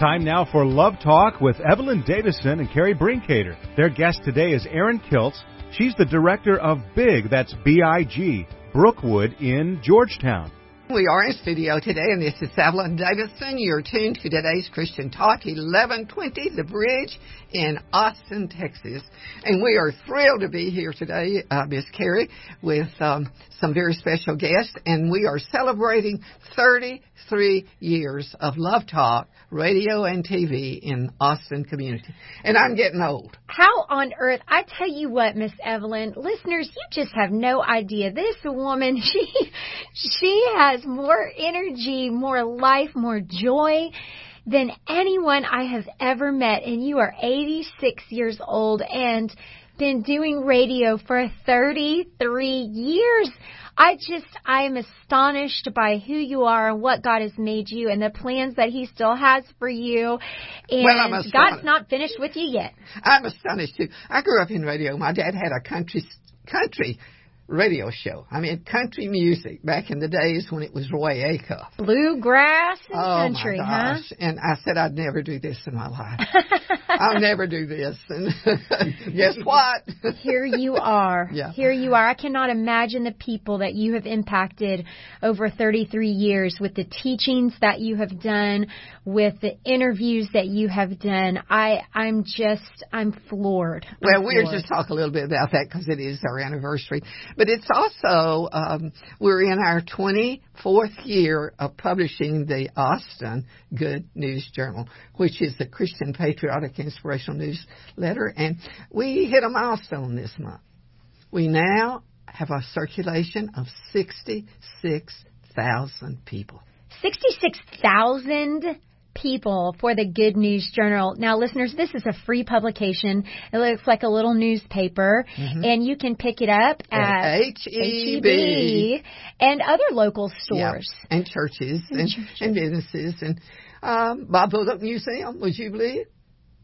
Time now for Love Talk with Evelyn Davison and Carrie Brinkater. Their guest today is Erin Kiltz. She's the director of BIG, that's B-I-G, Brookwood in Georgetown. We are in studio today, and this is Evelyn Davison. You're tuned to today's Christian Talk, 1120 The Bridge in Austin, Texas. And we are thrilled to be here today, uh, Miss Carrie, with um, some very special guests. And we are celebrating 33 years of Love Talk, radio and TV in Austin community. And I'm getting old. How on earth? I tell you what, Miss Evelyn, listeners, you just have no idea. This woman, she, she has has more energy, more life, more joy than anyone I have ever met. And you are 86 years old and been doing radio for 33 years. I just, I am astonished by who you are and what God has made you and the plans that He still has for you. And well, I'm God's not finished with you yet. I'm astonished too. I grew up in radio. My dad had a country, country radio show. I mean, country music back in the days when it was Roy Acuff. Bluegrass and oh country, my gosh. huh? And I said I'd never do this in my life. I'll never do this. And guess what? Here you are. Yeah. Here you are. I cannot imagine the people that you have impacted over 33 years with the teachings that you have done, with the interviews that you have done. I, I'm just, I'm floored. I'm Well, we'll floored. just talk a little bit about that because it is our anniversary. But it's also, um, we're in our 24th year of publishing the Austin Good News Journal, which is the Christian Patriotic Inspirational Newsletter. And we hit a milestone this month. We now have a circulation of 66,000 people. 66,000 people for the Good News Journal. Now, listeners, this is a free publication. It looks like a little newspaper, and you can pick it up at H-E-B. H-E-B and other local Yeah, stores. and churches and, churches. and businesses and um, Bob Bullock Museum. Would you believe?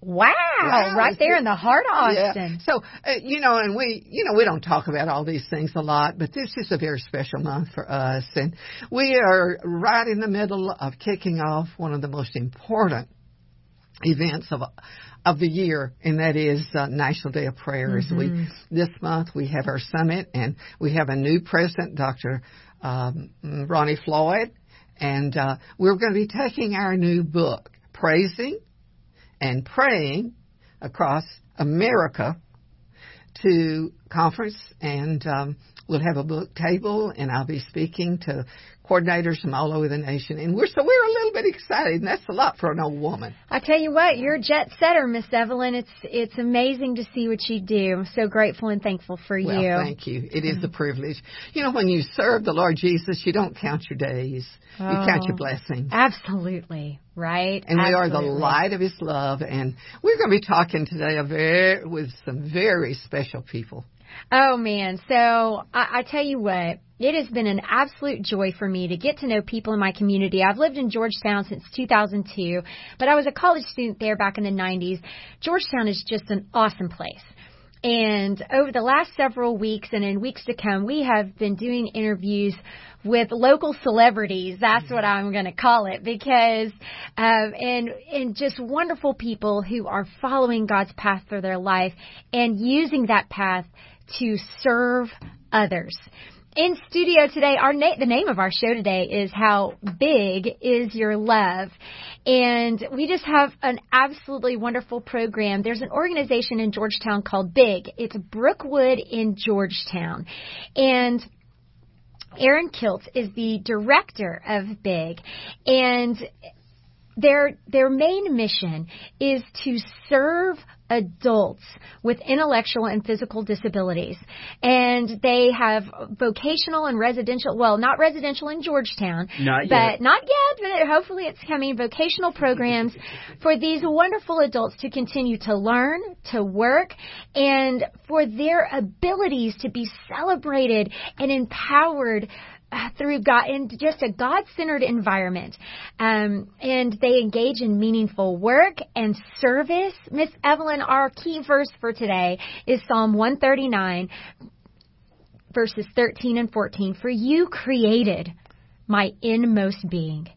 Wow, Wow, right there in the heart of Yeah. Austin. So uh, you know, and we you know we don't talk about all these things a lot, but this is a very special month for us, and we are right in the middle of kicking off one of the most important events of of the year, and that is uh, National Day of Prayer. As We this month we have our summit, and we have a new president, Dr. Um, Ronnie Floyd, and uh, we're going to be taking our new book, Praising and Praying Across America, to conference, and um, we'll have a book table, and I'll be speaking to coordinators from all over the nation, and we're so we're a little bit excited, and that's a lot for an old woman. I tell you what, you're a jet setter, Miss Evelyn. It's it's amazing to see what you do. I'm so grateful and thankful for Well, you. thank you. It is a mm-hmm. privilege. You know, when you serve the Lord Jesus, you don't count your days. You count your Oh. blessings. Absolutely, right? And we are the light of His love. And we're going to be talking today a very, with some very special people. Oh man, so I, I tell you what, it has been an absolute joy for me to get to know people in my community. I've lived in Georgetown since 2002, but I was a college student there back in the 90s. Georgetown is just an awesome place. And over the last several weeks and in weeks to come, we have been doing interviews with local celebrities. That's what I'm going to call it because, um, and, and just wonderful people who are following God's path for their life and using that path to serve others. In studio today, our na- the name of our show today is How Big Is Your Love? And we just have an absolutely wonderful program. There's an organization in Georgetown called Big. It's Brookwood in Georgetown. And Erin Kiltz is the director of Big. And their their main mission is to serve adults with intellectual and physical disabilities and they have vocational and residential well not residential in Georgetown Not but yet. not yet but hopefully it's coming vocational programs for these wonderful adults to continue to learn to work and for their abilities to be celebrated and empowered through God in just a God-centered environment, um, and they engage in meaningful work and service. Miss Evelyn, our key verse for today is Psalm 139, verses 13 and 14. For you created my inmost being.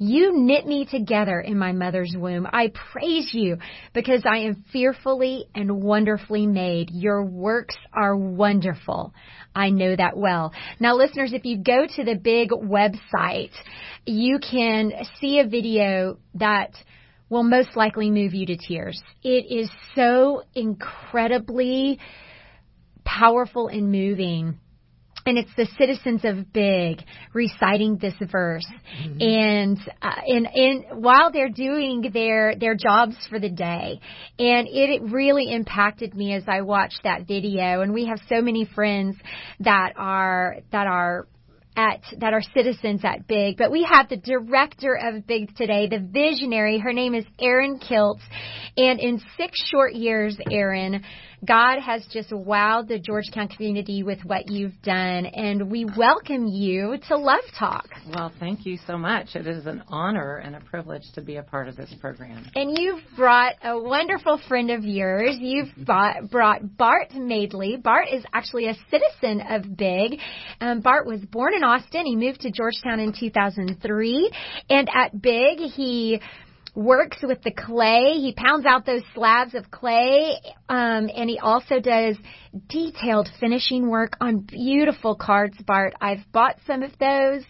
You knit me together in my mother's womb. I praise you because I am fearfully and wonderfully made. Your works are wonderful. I know that well. Now listeners, if you go to the big website, you can see a video that will most likely move you to tears. It is so incredibly powerful and moving and it's the citizens of Big reciting this verse, mm-hmm. and uh, and and while they're doing their their jobs for the day, and it, it really impacted me as I watched that video. And we have so many friends that are that are at that are citizens at Big, but we have the director of Big today, the visionary. Her name is Erin Kiltz, and in six short years, Erin God has just wowed the Georgetown community with what you've done, and we welcome you to Love Talk. Well, thank you so much. It is an honor and a privilege to be a part of this program. And you've brought a wonderful friend of yours. You've brought, brought Bart Madeley. Bart is actually a citizen of Big. Um, Bart was born in Austin. He moved to Georgetown in 2003, and at Big, he works with the clay. He pounds out those slabs of clay, um, and he also does detailed finishing work on beautiful cards, Bart. I've bought some of those,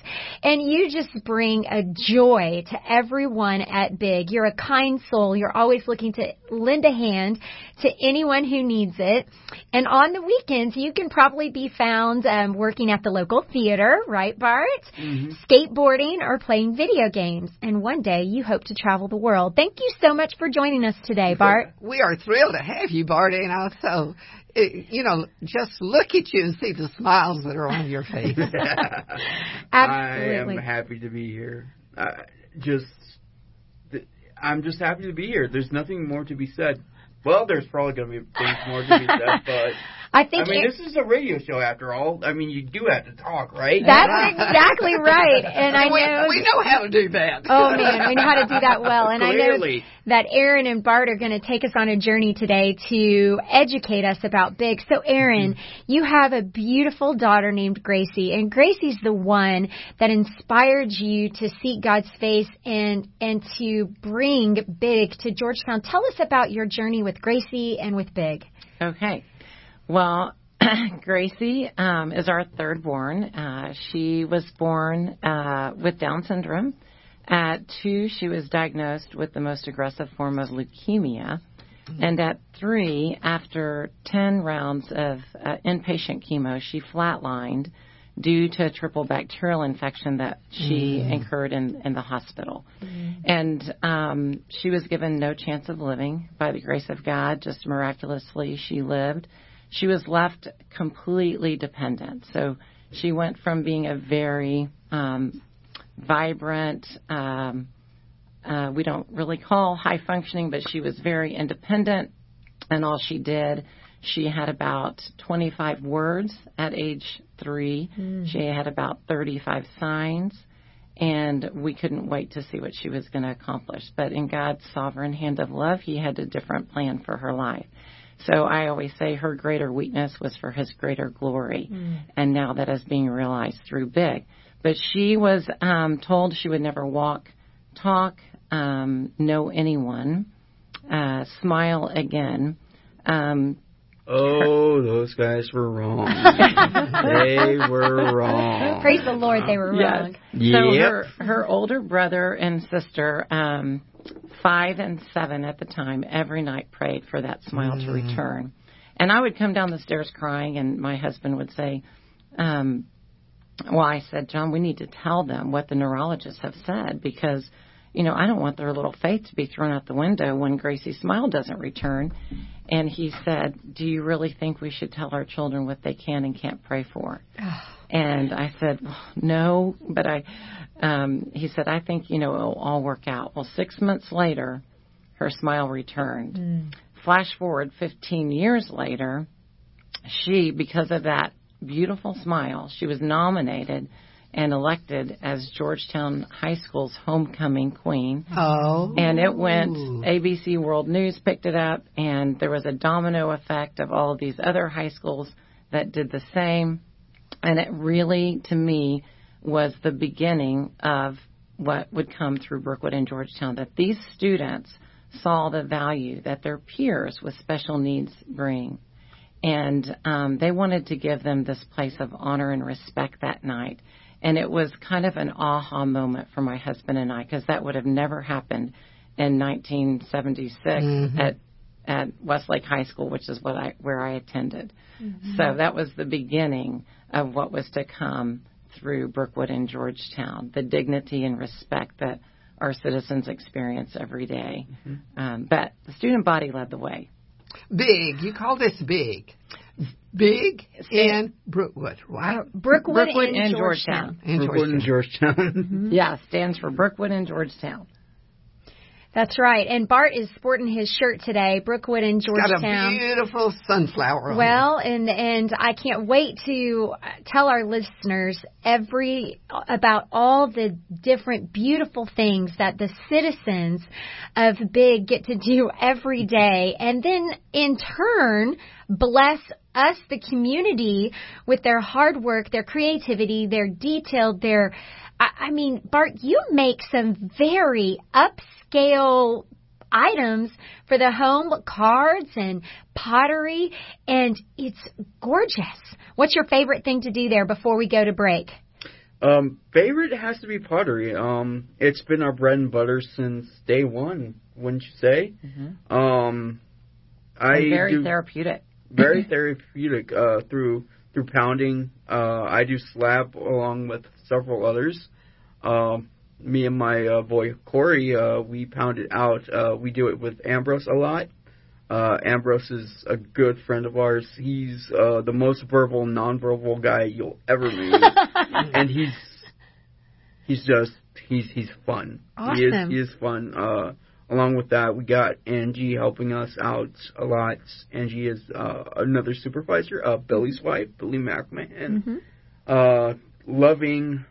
and you just bring a joy to everyone at Big. You're a kind soul. You're always looking to lend a hand to anyone who needs it. And on the weekends, you can probably be found um, working at the local theater, right, Bart? Mm-hmm. Skateboarding or playing video games. And one day you hope to travel the world. Thank you so much for joining us today, Bart. We are thrilled to have you, Bart. And also, you know, just look at you and see the smiles that are on your face. Absolutely. I am happy to be here. Uh, just, I'm just happy to be here. There's nothing more to be said. Well, there's probably going to be things more to be said, but I think. I mean, it, this is a radio show after all. I mean, you do have to talk, right? That's exactly right, and I we, know we know how to do that. Oh man, we know how to do that well, and Clearly. I know that Erin and Bart are going to take us on a journey today to educate us about Big. So, Erin, mm-hmm. you have a beautiful daughter named Gracie, and Gracie's the one that inspired you to seek God's face and and to bring Big to Georgetown. Tell us about your journey with Gracie and with Big. Okay. Well, Gracie um, is our third born. Uh, she was born uh, with Down syndrome. At two, she was diagnosed with the most aggressive form of leukemia. Mm-hmm. And at three, after 10 rounds of uh, inpatient chemo, she flatlined due to a triple bacterial infection that she mm. incurred in, in the hospital. Mm. And um, she was given no chance of living by the grace of God. Just miraculously, she lived she was left completely dependent. So she went from being a very um, vibrant, um, uh, we don't really call high functioning, but she was very independent, and all she did, she had about 25 words at age three. Mm. She had about 35 signs, and we couldn't wait to see what she was going to accomplish. But in God's sovereign hand of love, He had a different plan for her life. So I always say her greater weakness was for his greater glory. Mm. And now that is being realized through Big. But she was um, told she would never walk, talk, um, know anyone, uh, smile again. Um, Oh, those guys were wrong. they were wrong. Praise the Lord, they were wrong. Yes. So yep. her her older brother and sister um five and seven at the time, every night prayed for that smile mm. to return. And I would come down the stairs crying, and my husband would say, um, Well, I said, John, we need to tell them what the neurologists have said because, you know, I don't want their little faith to be thrown out the window when Gracie's smile doesn't return. And he said, Do you really think we should tell our children what they can and can't pray for? and I said, No, but I, um, he said, I think, you know, it'll all work out. Well, six months later, her smile returned. Mm. Flash forward 15 years later, she, because of that beautiful smile, she was nominated and elected as Georgetown High School's homecoming queen. Oh. And it went, ABC World News picked it up, and there was a domino effect of all of these other high schools that did the same. And it really, to me, was the beginning of what would come through Brookwood and Georgetown that these students saw the value that their peers with special needs bring. And um, they wanted to give them this place of honor and respect that night. And it was kind of an aha moment for my husband and I because that would have never happened in 1976 mm-hmm. at at Westlake High School, which is what I where I attended. Mm-hmm. So that was the beginning of what was to come through Brookwood and Georgetown, the dignity and respect that our citizens experience every day. Mm-hmm. Um, but the student body led the way. Big. You call this big. Big in Brookwood, right? Brookwood, Brookwood and, Georgetown. Georgetown. Brookwood and Georgetown. Yeah, stands for Brookwood and Georgetown. That's right. And Bart is sporting his shirt today, Brookwood and Georgetown. Got a beautiful sunflower. well, and and I can't wait to tell our listeners every about all the different beautiful things that the citizens of Big get to do every day, and then in turn bless us, the community, with their hard work, their creativity, their detailed, their I, I mean, Bart, you make some very upscale items for the home cards and pottery and it's gorgeous. What's your favorite thing to do there before we go to break? Um, favorite has to be pottery. Um, it's been our bread and butter since day one, wouldn't you say? Mm-hmm. Um, I and very do, therapeutic. Very therapeutic. Uh, through through pounding. Uh, I do slab along with several others. Uh, me and my uh, boy Corey, uh, we pound it out. Uh, we do it with Ambrose a lot. Uh, Ambrose is a good friend of ours. He's uh, the most verbal, nonverbal guy you'll ever meet, and he's he's just he's he's fun. Awesome. He is he is fun. Uh, along with that, we got Angie helping us out a lot. Angie is uh, another supervisor, uh, Billy's wife, Billy McMahon. Mm-hmm. Uh, loving,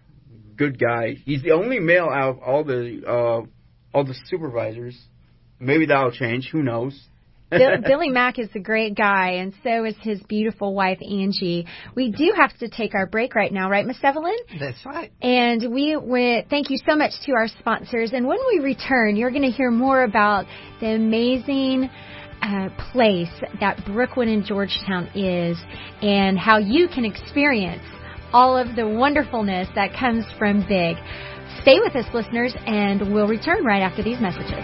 good guy. He's the only male out of all the uh, all the supervisors. Maybe that'll change. Who knows? Billy Mack is a great guy, and so is his beautiful wife Angie. We do have to take our break right now, right, Miss Evelyn? That's right. And we, we thank you so much to our sponsors. And when we return, you're going to hear more about the amazing. Uh, place that Brookwood and Georgetown is, and how you can experience all of the wonderfulness that comes from Big. Stay with us, listeners, and we'll return right after these messages.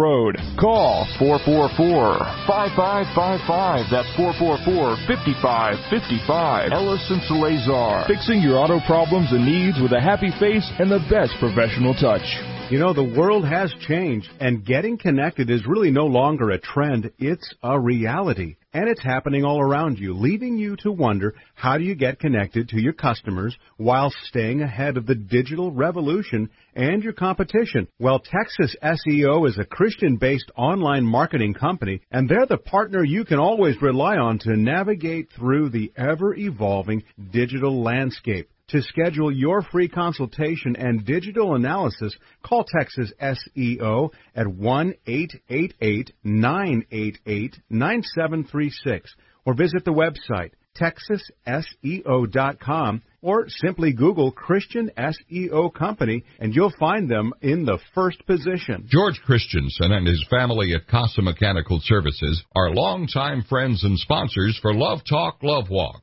Road. Call 444-5555. That's 444-5555. Ellison Salazar. Fixing your auto problems and needs with a happy face and the best professional touch. You know, the world has changed, and getting connected is really no longer a trend, it's a reality. And it's happening all around you, leaving you to wonder how do you get connected to your customers while staying ahead of the digital revolution and your competition. Well, Texas SEO is a Christian based online marketing company, and they're the partner you can always rely on to navigate through the ever evolving digital landscape. To schedule your free consultation and digital analysis, call Texas SEO at 1-888-988-9736 or visit the website texasseo.com or simply Google Christian SEO Company and you'll find them in the first position. George Christensen and his family at Casa Mechanical Services are longtime friends and sponsors for Love Talk, Love Walk.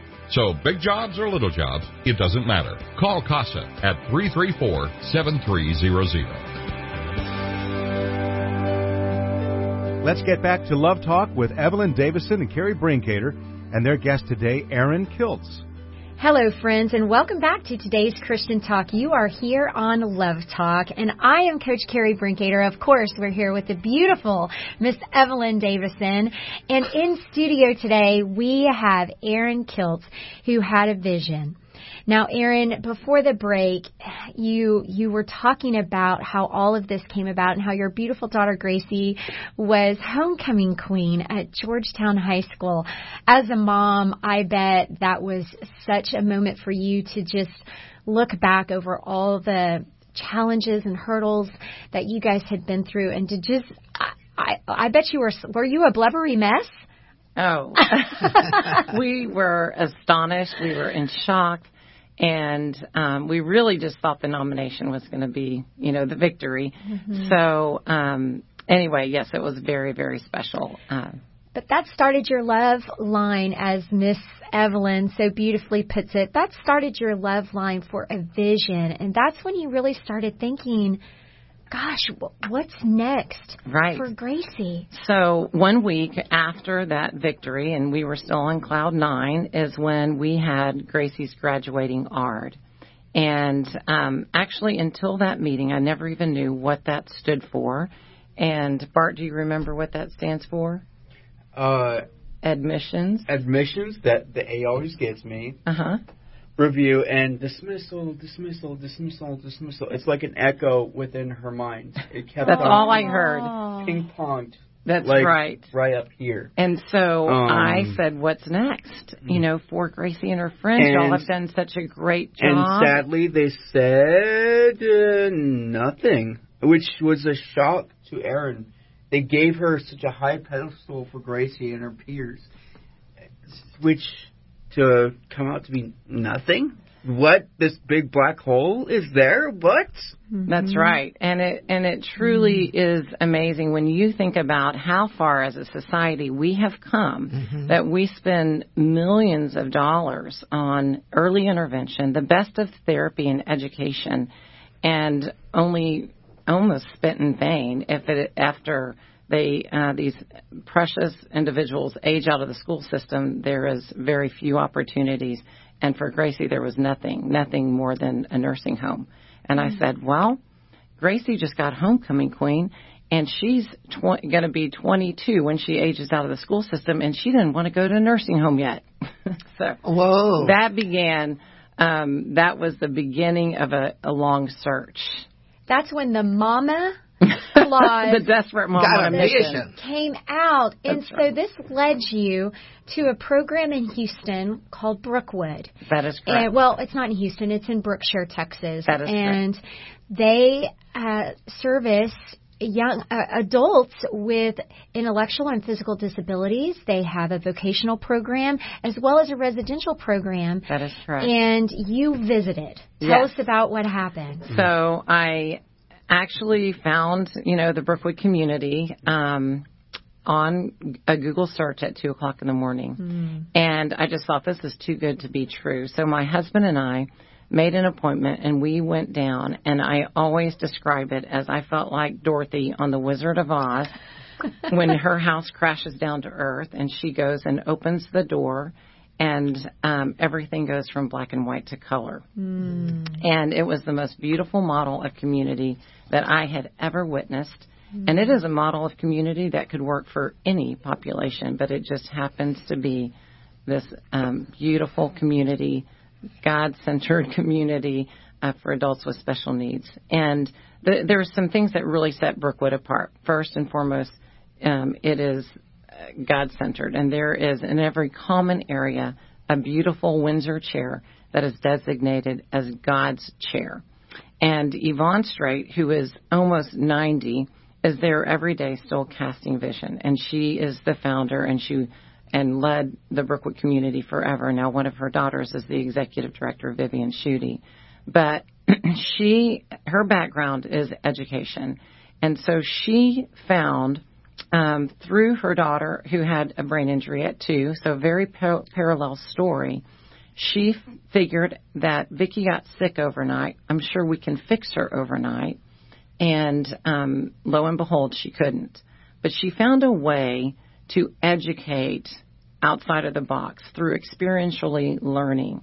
So, big jobs or little jobs, it doesn't matter. Call CASA at 334 7300. Let's get back to Love Talk with Evelyn Davison and Carrie Brinkater and their guest today, Erin Kiltz. Hello, friends, and welcome back to today's Christian Talk. You are here on Love Talk, and I am Coach Carrie Brinkater. Of course, we're here with the beautiful Miss Evelyn Davison. And in studio today, we have Erin Kiltz, who had a vision. Now, Erin, before the break, you you were talking about how all of this came about and how your beautiful daughter Gracie was homecoming queen at Georgetown High School. As a mom, I bet that was such a moment for you to just look back over all the challenges and hurdles that you guys had been through and to just I, I, bet you were were you a blubbery mess? Oh, we were astonished. We were in shock and um, we really just thought the nomination was going to be, you know, the victory. Mm-hmm. So um, anyway, yes, it was very, very special. Uh, but that started your love line, as Miss Evelyn so beautifully puts it. That started your love line for a vision, and that's when you really started thinking gosh, what's next right. for Gracie? So one week after that victory, and we were still on cloud nine, is when we had Gracie's graduating ARD. And um, actually, until that meeting, I never even knew what that stood for. And Bart, do you remember what that stands for? Uh, admissions. Admissions. That the A always gets me. Uh huh review and dismissal, dismissal, dismissal, dismissal. It's like an echo within her mind. It kept That's all I heard. Ping ponged. That's like, right. Right up here. And so um, I said, "What's next?" You know, for Gracie and her friends, and, y'all have done such a great job. And sadly, they said uh, nothing, which was a shock to Aaron. They gave her such a high pedestal for Gracie and her peers, which to come out to be nothing? What this big black hole is there? What? Mm-hmm. That's right. And it and it truly mm-hmm. is amazing when you think about how far as a society we have come mm-hmm. that we spend millions of dollars on early intervention, the best of therapy and education and only almost spent in vain if it after they uh, these precious individuals age out of the school system, there is very few opportunities. And for Gracie, there was nothing, nothing more than a nursing home. And I said, well, Gracie just got homecoming queen, and she's tw- going to be 22 when she ages out of the school system, and she didn't want to go to a nursing home yet. so Whoa. that began. Um, that was the beginning of a, a long search. That's when the mama clause the desperate mama mission came out, and That's so right. this led you to a program in Houston called Brookwood. That is correct. And, well, it's not in Houston; it's in Brookshire, Texas. That is and correct. they uh, service young uh, adults with intellectual and physical disabilities. They have a vocational program as well as a residential program. That is correct. And you visited. Tell yes. us about what happened. So I actually found, you know, the Brookwood community um, on a Google search at two o'clock in the morning, mm. and I just thought this is too good to be true. So my husband and I made an appointment, and we went down. And I always describe it as I felt like Dorothy on The Wizard of Oz. when her house crashes down to earth and she goes and opens the door and um, everything goes from black and white to color. Mm. And it was the most beautiful model of community that I had ever witnessed. Mm. And it is a model of community that could work for any population, but it just happens to be this um, beautiful community, God centered community uh, for adults with special needs. And the, there are some things that really set Brookwood apart. First and foremost, um, it is God centered, and there is in every common area a beautiful Windsor chair that is designated as God's chair. And Yvonne Streit, who is almost 90, is there every day still casting vision. And she is the founder and she and led the Brookwood community forever. Now one of her daughters is the executive director, Vivian Schutte. But she her background is education. And so she found um, through her daughter, who had a brain injury at two, so very par- parallel story. She f- figured that Vicky got sick overnight. I'm sure we can fix her overnight. And um, lo and behold, she couldn't. but she found a way to educate outside of the box through experientially learning.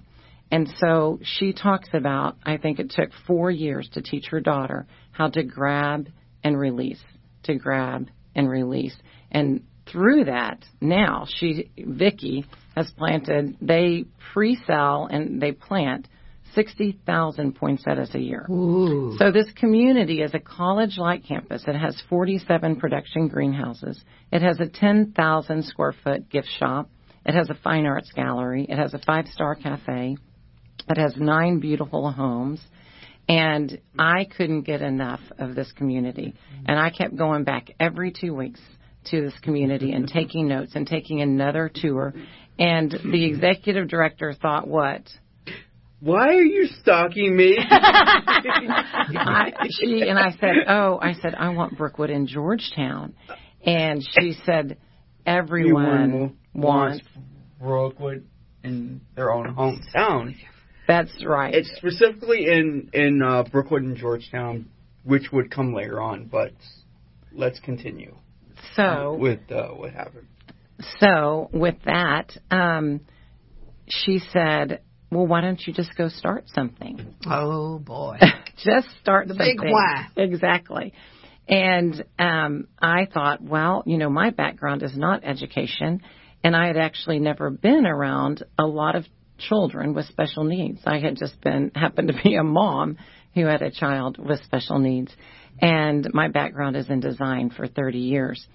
And so she talks about, I think it took four years to teach her daughter how to grab and release, to grab and release. And through that, now she, Vicky, has planted, they pre-sell and they plant 60,000 poinsettias a year. Ooh. So this community is a college-like campus. It has 47 production greenhouses. It has a 10,000 square foot gift shop. It has a fine arts gallery. It has a five-star cafe. It has nine beautiful homes. And I couldn't get enough of this community. And I kept going back every two weeks to this community and taking notes and taking another tour. And the executive director thought, what? Why are you stalking me? I, she and I said, "Oh, I said I want Brookwood in Georgetown," and she said, "Everyone wants." Brookwood in their own hometown. That's right. It's specifically in in uh, Brookwood and Georgetown, which would come later on. But let's continue so with uh, what happened. So with that, um, she said, "Well, why don't you just go start something?" Oh boy. just start The something. big why. Exactly. And um, I thought, well, you know, my background is not education, and I had actually never been around a lot of children with special needs. I had just been happened to be a mom who had a child with special needs, and my background is in design for 30 years.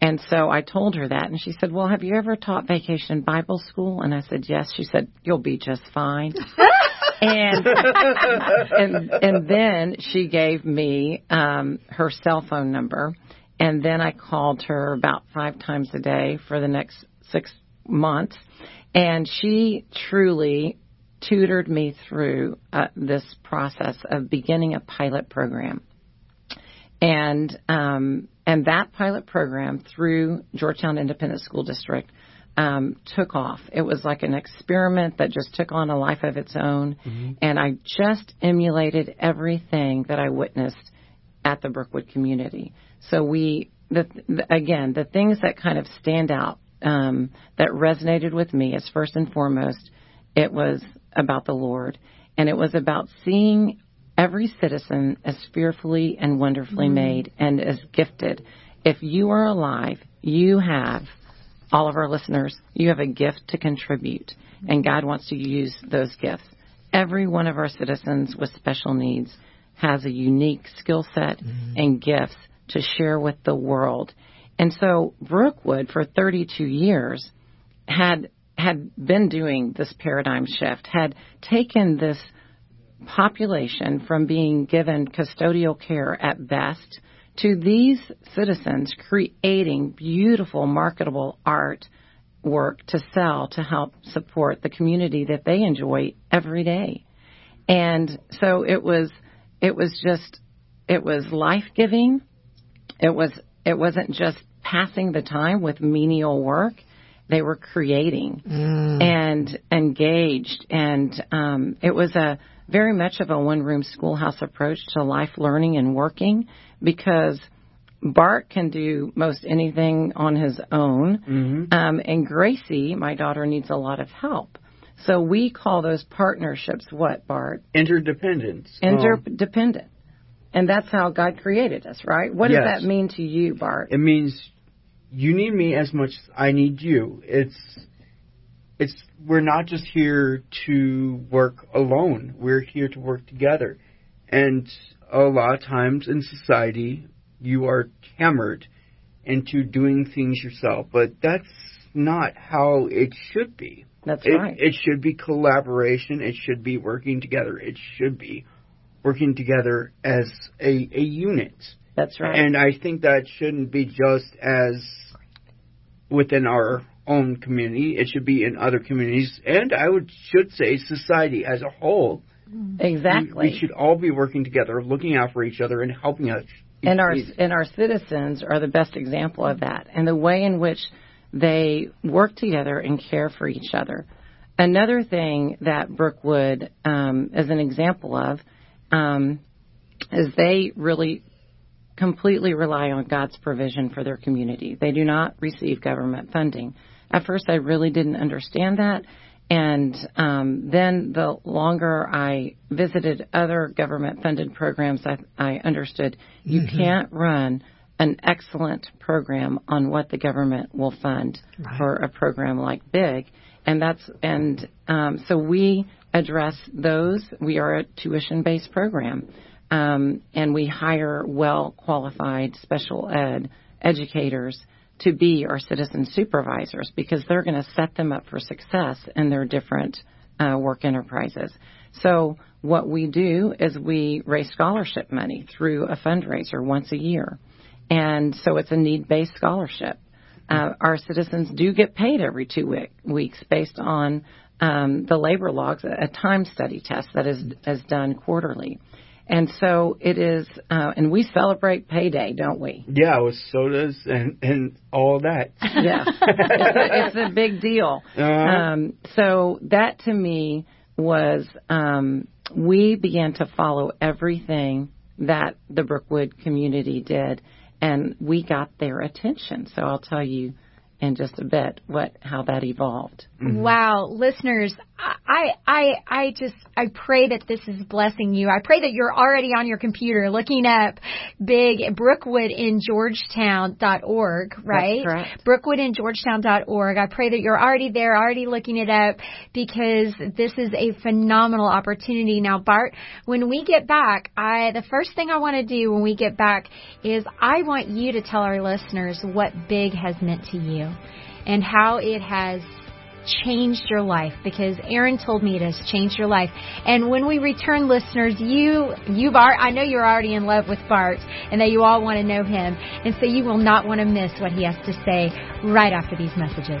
And so I told her that, and she said, "Well, have you ever taught vacation Bible school?" And I said, "Yes." She said, "You'll be just fine." and and and then she gave me um, her cell phone number, and then I called her about five times a day for the next six months, and she truly tutored me through uh, this process of beginning a pilot program. And um, and that pilot program through Georgetown Independent School District um, took off. It was like an experiment that just took on a life of its own, and I just emulated everything that I witnessed at the Brookwood community. So we, the, the, again, the things that kind of stand out um, that resonated with me is first and foremost, it was about the Lord, and it was about seeing every citizen as fearfully and wonderfully made and as gifted. If you are alive, you have all of our listeners, you have a gift to contribute, and God wants to use those gifts. Every one of our citizens with special needs has a unique skill set and gifts to share with the world. And so Brookwood for 32 years had had been doing this paradigm shift, had taken this population from being given custodial care at best to these citizens creating beautiful, marketable art work to sell to help support the community that they enjoy every day. And so it was, it was just, it was life giving. It was, it wasn't just passing the time with menial work. They were creating and engaged, and um, it was a very much of a one-room schoolhouse approach to life learning and working because Bart can do most anything on his own, um, and Gracie, my daughter, needs a lot of help. So we call those partnerships what, Bart? Interdependence. Interdependent. And that's how God created us, right? What does that mean to you, Bart? it means you need me as much as I need you. It's it's we're not just here to work alone. We're here to work together. And a lot of times in society you are hammered into doing things yourself, but that's not how it should be. That's It, right. it should be collaboration. It should be working together. It should be working together as a, a unit. That's right. And I think that shouldn't be just as within our own community. It should be in other communities, and I would should say society as a whole. We- exactly. We, should all be working together, looking out for each other, and helping us. and our and our citizens are the best example of that and the way in which they work together and care for each other another thing that brookwood um, is an example of um, is they really completely rely on God's provision for their community. They do not receive government funding. At first, I really didn't understand that. And um, then the longer I visited other government funded programs, I, I understood you mm-hmm. can't run an excellent program on what the government will fund right. for a program like Big. And that's, and um, so we address those. We are a tuition based program. Um, and we hire well qualified special ed educators to be our citizen supervisors because they're going to set them up for success in their different uh, work enterprises. So what we do is we raise scholarship money through a fundraiser once a year. And so it's a need-based scholarship. Uh, our citizens do get paid every two week, weeks based on um, the labor logs, a time study test that is, is done quarterly. And so it is, uh, and we celebrate payday, don't we? Yeah, with sodas and and all that. yeah, it's, a, it's, a, big deal. Uh-huh. Um, so that to me was um, we began to follow everything that the Brookwood community did, and we got their attention. So I'll tell you in just a bit what how that evolved. Mm-hmm. Wow, listeners, I I I just I pray that this is blessing you. I pray that you're already on your computer looking up big Brookwood in Georgetown.org, right? That's correct. Brookwood in Georgetown.org. I pray that you're already there, already looking it up because this is a phenomenal opportunity. Now, Bart, when we get back, I the first thing I want to do when we get back is I want you to tell our listeners what big has meant to you and how it has changed your life because Erin told me it has changed your life. And when we return listeners, you, you've I know you're already in love with Bart and that you all want to know him. And so you will not want to miss what he has to say right after these messages.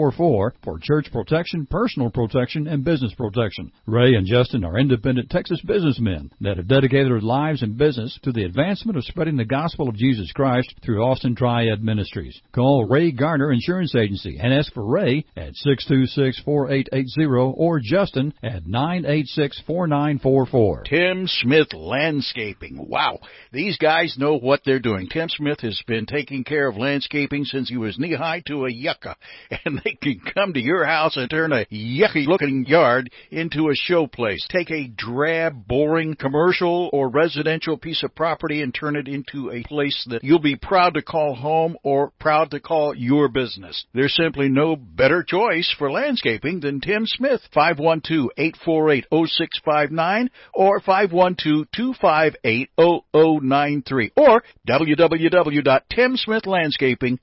986-4944 for church protection, personal protection, and business protection. Ray and Justin are independent Texas businessmen that have dedicated their lives and business to the advancement of spreading the gospel of Jesus Christ through Austin Triad Ministries. Call Ray Garner Insurance Agency and ask for Ray at 626-4880 or Justin at 986-4944. Tim Smith Landscaping. Wow. These guys know what they're doing. Tim Smith has been taking care of landscaping since he was knee high to a yucca. And they can come to your house and turn a yucky looking yard into a showplace. Take a drab, boring commercial or residential piece of property and turn it into a place that you'll be proud to call home or proud to call your business. There's simply no better choice for landscaping than Tim Smith, 512-848-0659 or 512-258-0093 or www.timsmithlandscaping.com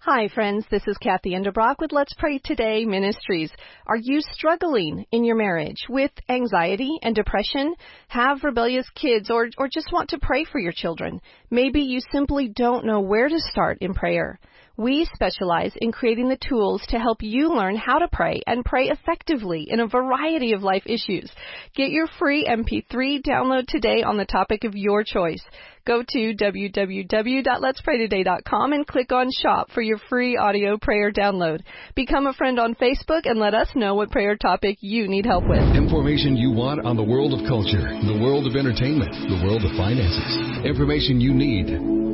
Hi, friends. This is Kathy Endebrock with Let's Pray Today Ministries. Are you struggling in your marriage with anxiety and depression? Have rebellious kids or, or just want to pray for your children? Maybe you simply don't know where to start in prayer. We specialize in creating the tools to help you learn how to pray and pray effectively in a variety of life issues. Get your free MP3 download today on the topic of your choice. Go to www.letspraytoday.com and click on shop for your free audio prayer download. Become a friend on Facebook and let us know what prayer topic you need help with. Information you want on the world of culture, the world of entertainment, the world of finances. Information you need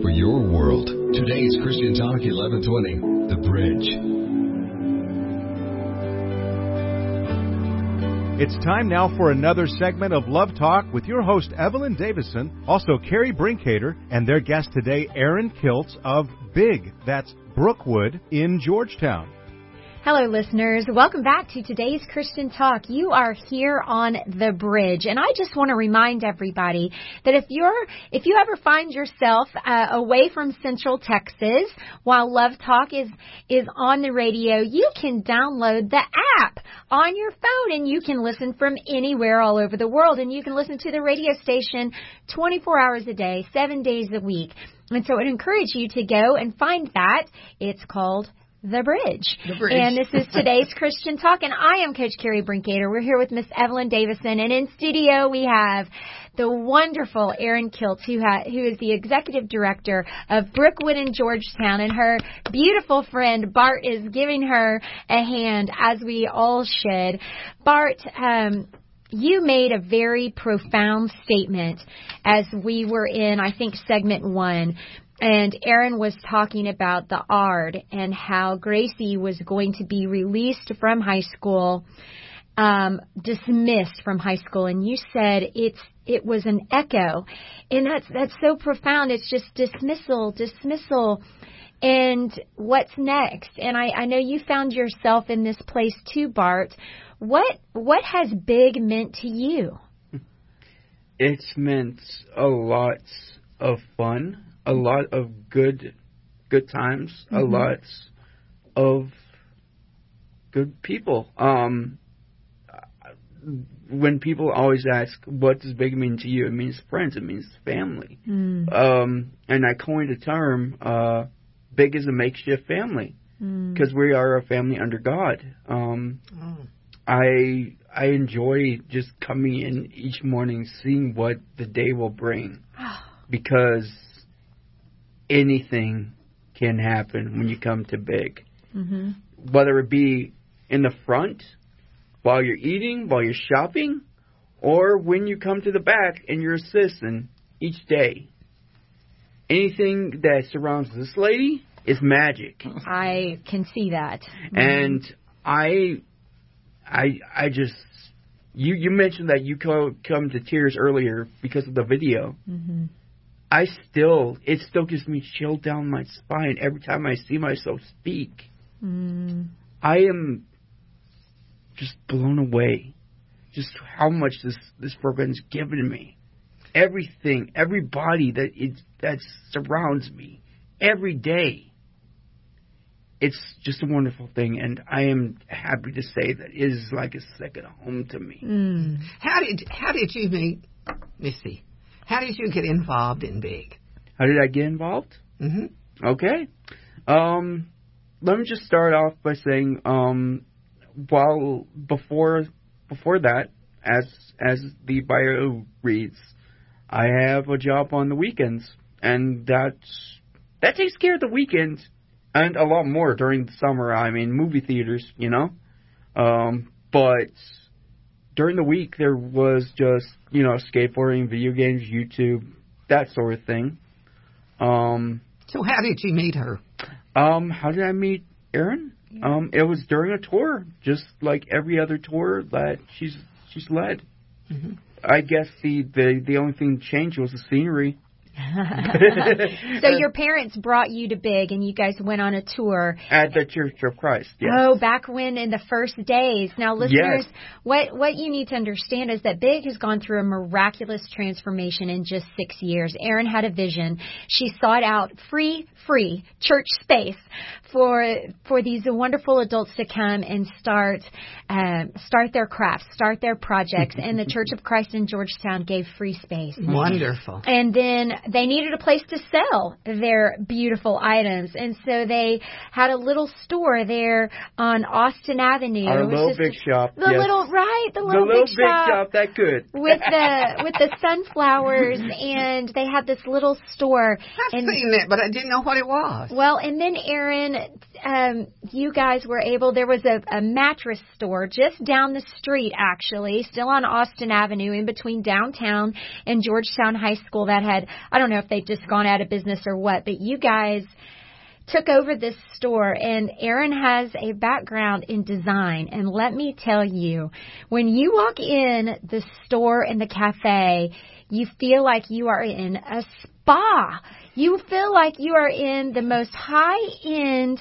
for your world. Today's Christian Talk 1120, The Bridge. It's time now for another segment of Love Talk with your host, Evelyn Davison, also Carrie Brinkater, and their guest today, Erin Kiltz of Big, that's Brookwood in Georgetown. Hello, listeners. Welcome back to today's Christian Talk. You are here on the bridge, and I just want to remind everybody that if you're if you ever find yourself uh, away from Central Texas while Love Talk is is on the radio, you can download the app on your phone, and you can listen from anywhere all over the world, and you can listen to the radio station 24 hours a day, seven days a week. And so, I'd encourage you to go and find that. It's called the Bridge. The Bridge. And this is today's Christian Talk, and I am Coach Carrie Brinkater. We're here with Miss Evelyn Davison, and in studio we have the wonderful Erin Kiltz, who, ha- who is the executive director of Brookwood in Georgetown, and her beautiful friend Bart is giving her a hand, as we all should. Bart, um, you made a very profound statement as we were in, I think, segment one and Erin was talking about the ARD and how Gracie was going to be released from high school, um, dismissed from high school, and you said it's it was an echo, and that's that's so profound. It's just dismissal, dismissal, and what's next? And I, I know you found yourself in this place too, Bart. What what has big meant to you? It's meant a lot of fun a lot of good good times, mm-hmm. a lot of good people. Um, when people always ask, "What does big mean to you?" It means friends. It means family. Mm. Um, and I coined a term. Uh, big is a makeshift family because mm. we are a family under God. Um, oh. I I enjoy just coming in each morning, seeing what the day will bring, because anything can happen when you come to big. Mm-hmm. Whether it be in the front, while you're eating, while you're shopping, or when you come to the back and you're assisting each day. Anything that surrounds this lady is magic. I can see that. Mm-hmm. And I, I, I just you you mentioned that you co- come to tears earlier because of the video. Mm-hmm. I still, it still gives me chill down my spine every time I see myself speak. Mm. I am just blown away, just how much this this program's given me. Everything, everybody that it that surrounds me, every day. It's just a wonderful thing, and I am happy to say that it is like a second home to me. Mm. How did how did you meet Missy? How did you get involved in Big? How did I get involved? Mm-hmm. Okay. Um, let me just start off by saying, um, while before before that, as as the bio reads, I have a job on the weekends, and that's that takes care of the weekends and a lot more during the summer. I mean, movie theaters, you know. Um, but during the week there was just you know skateboarding, video games, YouTube, that sort of thing. Um, so how did you meet her? Um, how did I meet Erin? Um, it was during a tour, just like every other tour that she's she's led. Mm-hmm. I guess the, the the only thing changed was the scenery. so your parents brought you to Big, and you guys went on a tour at the Church of Christ. Yes. Oh, back when in the first days. Now, listeners, yes. what what you need to understand is that Big has gone through a miraculous transformation in just six years. Erin had a vision. She sought out free, free church space for for these wonderful adults to come and start um, start their crafts, start their projects, and the Church of Christ in Georgetown gave free space. Wonderful. And then they needed a place to sell their beautiful items, and so they had a little store there on Austin Avenue. Our little big shop. The yes. little right, the little, the little big, big shop, shop that good with the with the sunflowers, and they had this little store. I've and, seen it, but I didn't know what it was. Well, and then Erin, um, you guys were able. There was a, a mattress store just down the street, actually, still on Austin Avenue, in between downtown and Georgetown High School. That had I don't know if they've just gone out of business or what, but you guys took over this store and Erin has a background in design and let me tell you when you walk in the store and the cafe you feel like you are in a spa you feel like you are in the most high end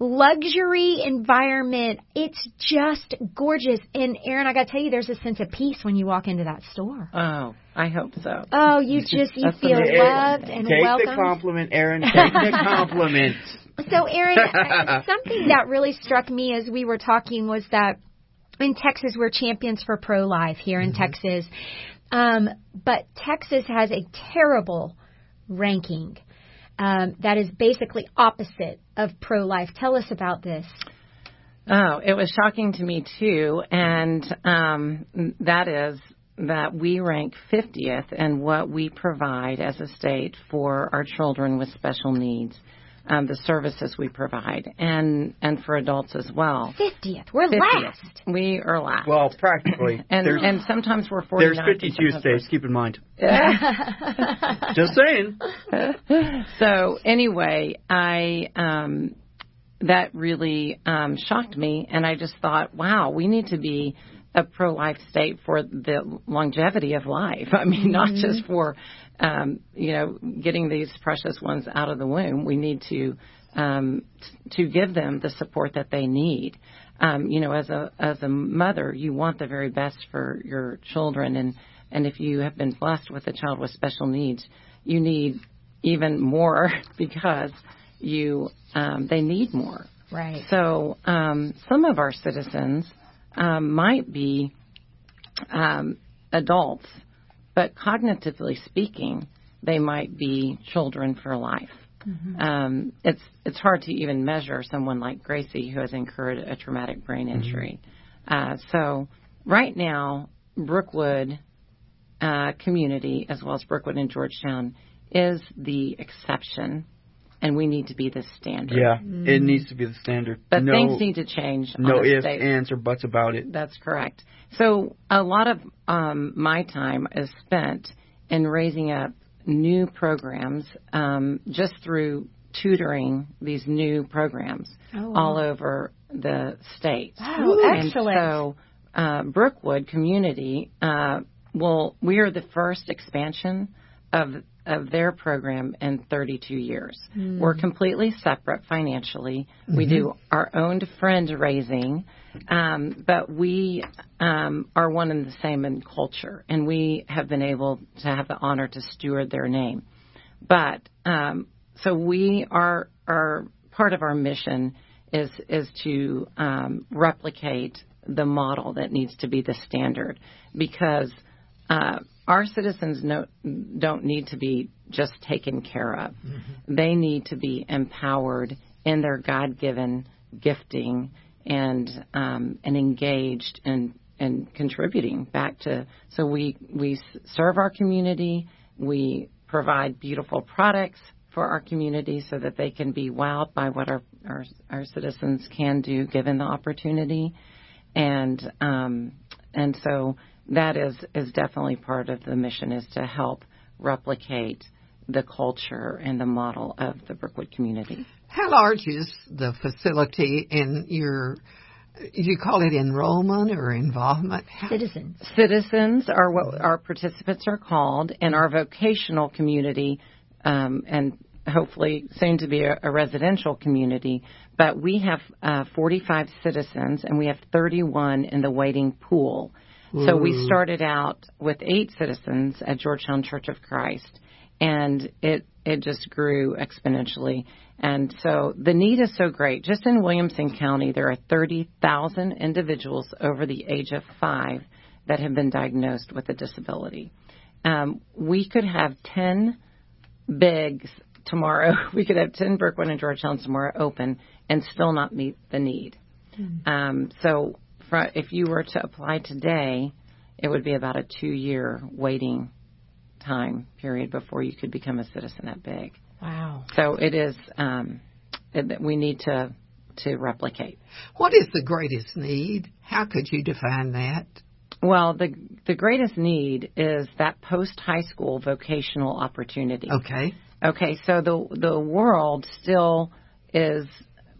luxury environment. It's just gorgeous. And Erin, I got to tell you, there's a sense of peace when you walk into that store. Oh, I hope so. Oh, you just you feel amazing. loved and welcome. Take the compliment, Erin. Take the compliment. So, Erin, uh, something that really struck me as we were talking was that in Texas, we're champions for pro life here in Texas. Um, but Texas has a terrible ranking um, that is basically opposite of pro life. Tell us about this. Oh, it was shocking to me too, and um, that is that we rank 50th in what we provide as a state for our children with special needs, um, the services we provide, and and for adults as well. 50th. We're 50th. last. We are last. Well, practically. and there's, and sometimes we're 49. there's 52 states. Keep in mind. Just saying. so anyway, I um, that really um, shocked me, and I just thought, wow, we need to be a pro-life state for the longevity of life. I mean, not just for um, you know getting these precious ones out of the womb. We need to um, t- to give them the support that they need. Um, you know, as a as a mother, you want the very best for your children, and and if you have been blessed with a child with special needs, you need even more because you um, they need more. Right. So um, some of our citizens um, might be um, adults, but cognitively speaking, they might be children for life. Um, it's it's hard to even measure someone like Gracie who has incurred a traumatic brain injury. Uh, so right now, Brookwood uh, community, as well as Brookwood in Georgetown, is the exception, and we need to be the standard. Yeah, it needs to be the standard. But no, things need to change. no on a ifs, state- ands, or buts about it. That's correct. So a lot of um, my time is spent in raising up new programs um, just through tutoring these new programs Oh, wow. all over the state. Wow, and excellent. so uh, Brookwood Community uh, will we are the first expansion of of their program in 32 years. We're completely separate financially. We do our own fundraising, um, but we um, are one and the same in culture, and we have been able to have the honor to steward their name. But um, so we are are part of our mission is is to um, replicate the model that needs to be the standard because uh, our citizens no, don't need to be just taken care of. They need to be empowered in their God given gifting and um, and engaged and and contributing back to. So we we serve our community. We provide beautiful products for our community so that they can be wowed by what our our, our citizens can do given the opportunity and um, and so that is is definitely part of the mission is to help replicate the culture and the model of the Brookwood community. How large is the facility in your, do you call it enrollment or involvement? Citizens. Citizens are what our participants are called, and our vocational community, um, and hopefully soon to be a, a residential community. But we have uh, 45 citizens, and we have 31 in the waiting pool. So we started out with eight citizens at Georgetown Church of Christ, and it it just grew exponentially. And so the need is so great. Just in Williamson County, there are 30,000 individuals over the age of five that have been diagnosed with a disability. Um, we could have 10 bigs tomorrow. We could have 10 Brookwood in Georgetown tomorrow open and still not meet the need. Um, so for, if you were to apply today, it would be about a two-year waiting time period before you could become a citizen at Big. Wow. So it is um, it, we need to to replicate. What is the greatest need? How could you define that? Well, the the greatest need is that post high school vocational opportunity. Okay. Okay, so the the world still is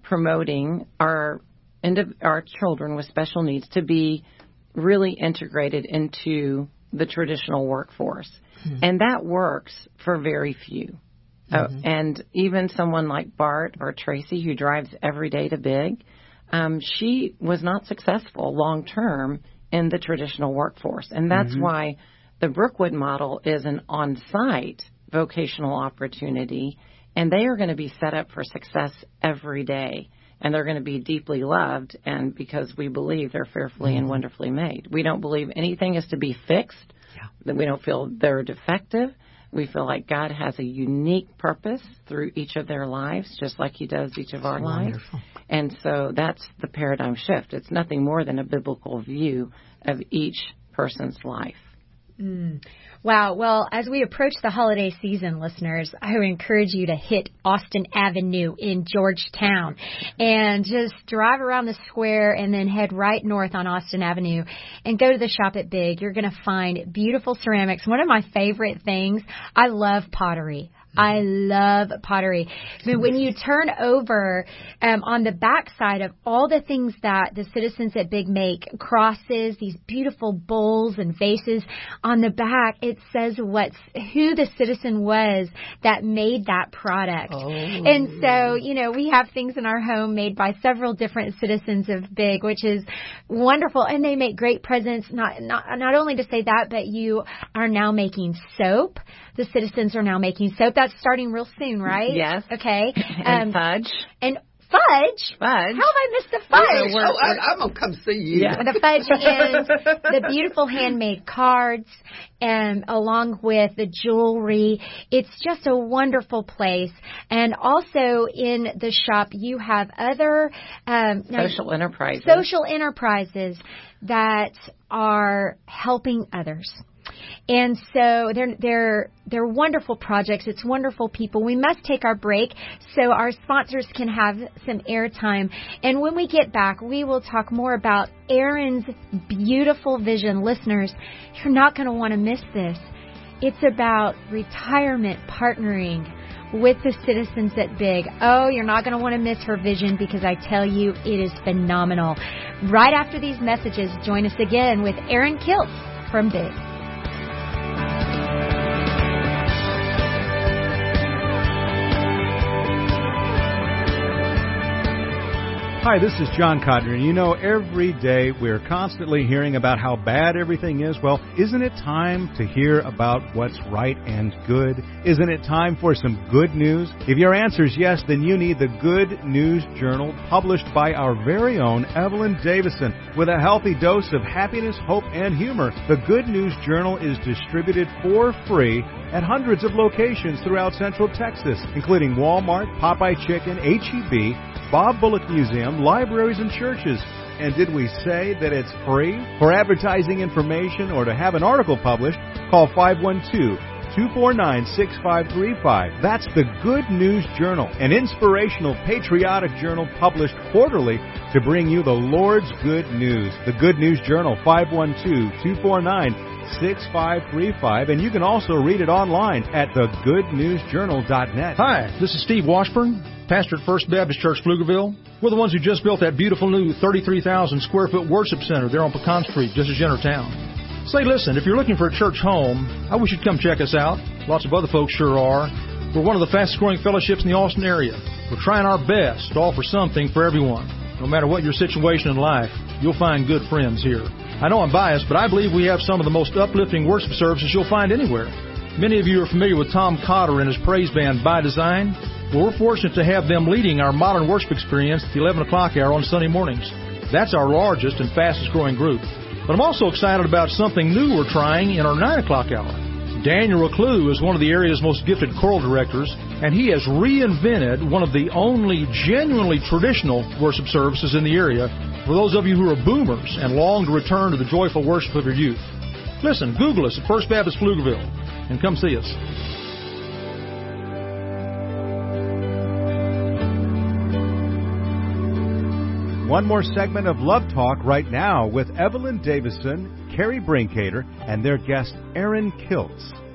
promoting our indiv- our children with special needs to be really integrated into the traditional workforce, and that works for very few. Mm-hmm. Uh, and even someone like Bart or Tracy, who drives every day to Big, um, she was not successful long term in the traditional workforce. And that's mm-hmm. why the Brookwood model is an on site vocational opportunity, and they are going to be set up for success every day. And they're going to be deeply loved, and because we believe they're fearfully mm-hmm. and wonderfully made. We don't believe anything is to be fixed, yeah. that we don't feel they're defective. We feel like God has a unique purpose through each of their lives, just like He does each of our lives. And so that's the paradigm shift. It's nothing more than a biblical view of each person's life. Mm. Wow. Well, as we approach the holiday season, listeners, I would encourage you to hit Austin Avenue in Georgetown and just drive around the square and then head right north on Austin Avenue and go to the shop at Big. You're going to find beautiful ceramics. One of my favorite things, I love pottery. I love pottery. But when you turn over um, on the back side of all the things that the citizens at Big make, crosses, these beautiful bowls and vases, on the back it says what's who the citizen was that made that product. Oh. And so, you know, we have things in our home made by several different citizens of Big, which is wonderful. And they make great presents. Not not not only to say that, but you are now making soap. The citizens are now making soap that's starting real soon, right? Yes. Okay. And um, fudge. And fudge. Fudge. How have I missed the fudge? oh, I, am gonna come see you. Yeah. The fudge and the beautiful handmade cards, and along with the jewelry. It's just a wonderful place. And also in the shop, you have other um, social enterprises. Social enterprises that are helping others. And so they're they're they're wonderful projects. It's wonderful people. We must take our break so our sponsors can have some airtime. And when we get back, we will talk more about Erin's beautiful vision. Listeners, you're not going to want to miss this. It's about retirement partnering with the citizens at Big. Oh, you're not going to want to miss her vision because I tell you, it is phenomenal. Right after these messages, join us again with Erin Kiltz from Big. Bye. Hi, this is John Codner. You know, every day we're constantly hearing about how bad everything is. Well, isn't it time to hear about what's right and good? Isn't it time for some good news? If your answer is yes, then you need the Good News Journal published by our very own Evelyn Davison with a healthy dose of happiness, hope, and humor. The Good News Journal is distributed for free at hundreds of locations throughout Central Texas, including Walmart, Popeye Chicken, HEB, Bob Bullock Museum, libraries, and churches. And did we say that it's free? For advertising information or to have an article published, call 512 249 6535. That's the Good News Journal, an inspirational, patriotic journal published quarterly to bring you the Lord's good news. The Good News Journal, 512 249 6535, and you can also read it online at thegoodnewsjournal.net. Hi, this is Steve Washburn, pastor at First Baptist Church, Pflugerville. We're the ones who just built that beautiful new 33,000 square foot worship center there on Pecan Street, just as you town. Say, listen, if you're looking for a church home, I wish you'd come check us out. Lots of other folks sure are. We're one of the fastest growing fellowships in the Austin area. We're trying our best to offer something for everyone. No matter what your situation in life, you'll find good friends here. I know I'm biased, but I believe we have some of the most uplifting worship services you'll find anywhere. Many of you are familiar with Tom Cotter and his praise band By Design. Well, we're fortunate to have them leading our modern worship experience at the 11 o'clock hour on Sunday mornings. That's our largest and fastest growing group. But I'm also excited about something new we're trying in our 9 o'clock hour. Daniel Reclue is one of the area's most gifted choral directors, and he has reinvented one of the only genuinely traditional worship services in the area for those of you who are boomers and long to return to the joyful worship of your youth. Listen, Google us at First Baptist Pflugerville and come see us. One more segment of Love Talk right now with Evelyn Davison, Carrie Brinkater, and their guest Erin Kiltz.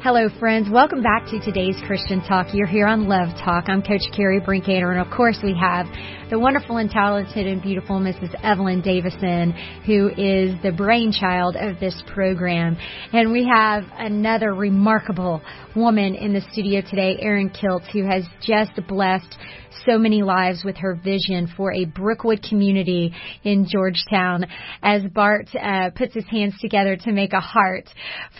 Hello, friends. Welcome back to today's Christian Talk. You're here on Love Talk. I'm Coach Carrie Brinkater, and of course, we have the wonderful and talented and beautiful Mrs. Evelyn Davison, who is the brainchild of this program. And we have another remarkable woman in the studio today, Erin Kiltz, who has just blessed so many lives with her vision for a Brookwood community in Georgetown as Bart uh, puts his hands together to make a heart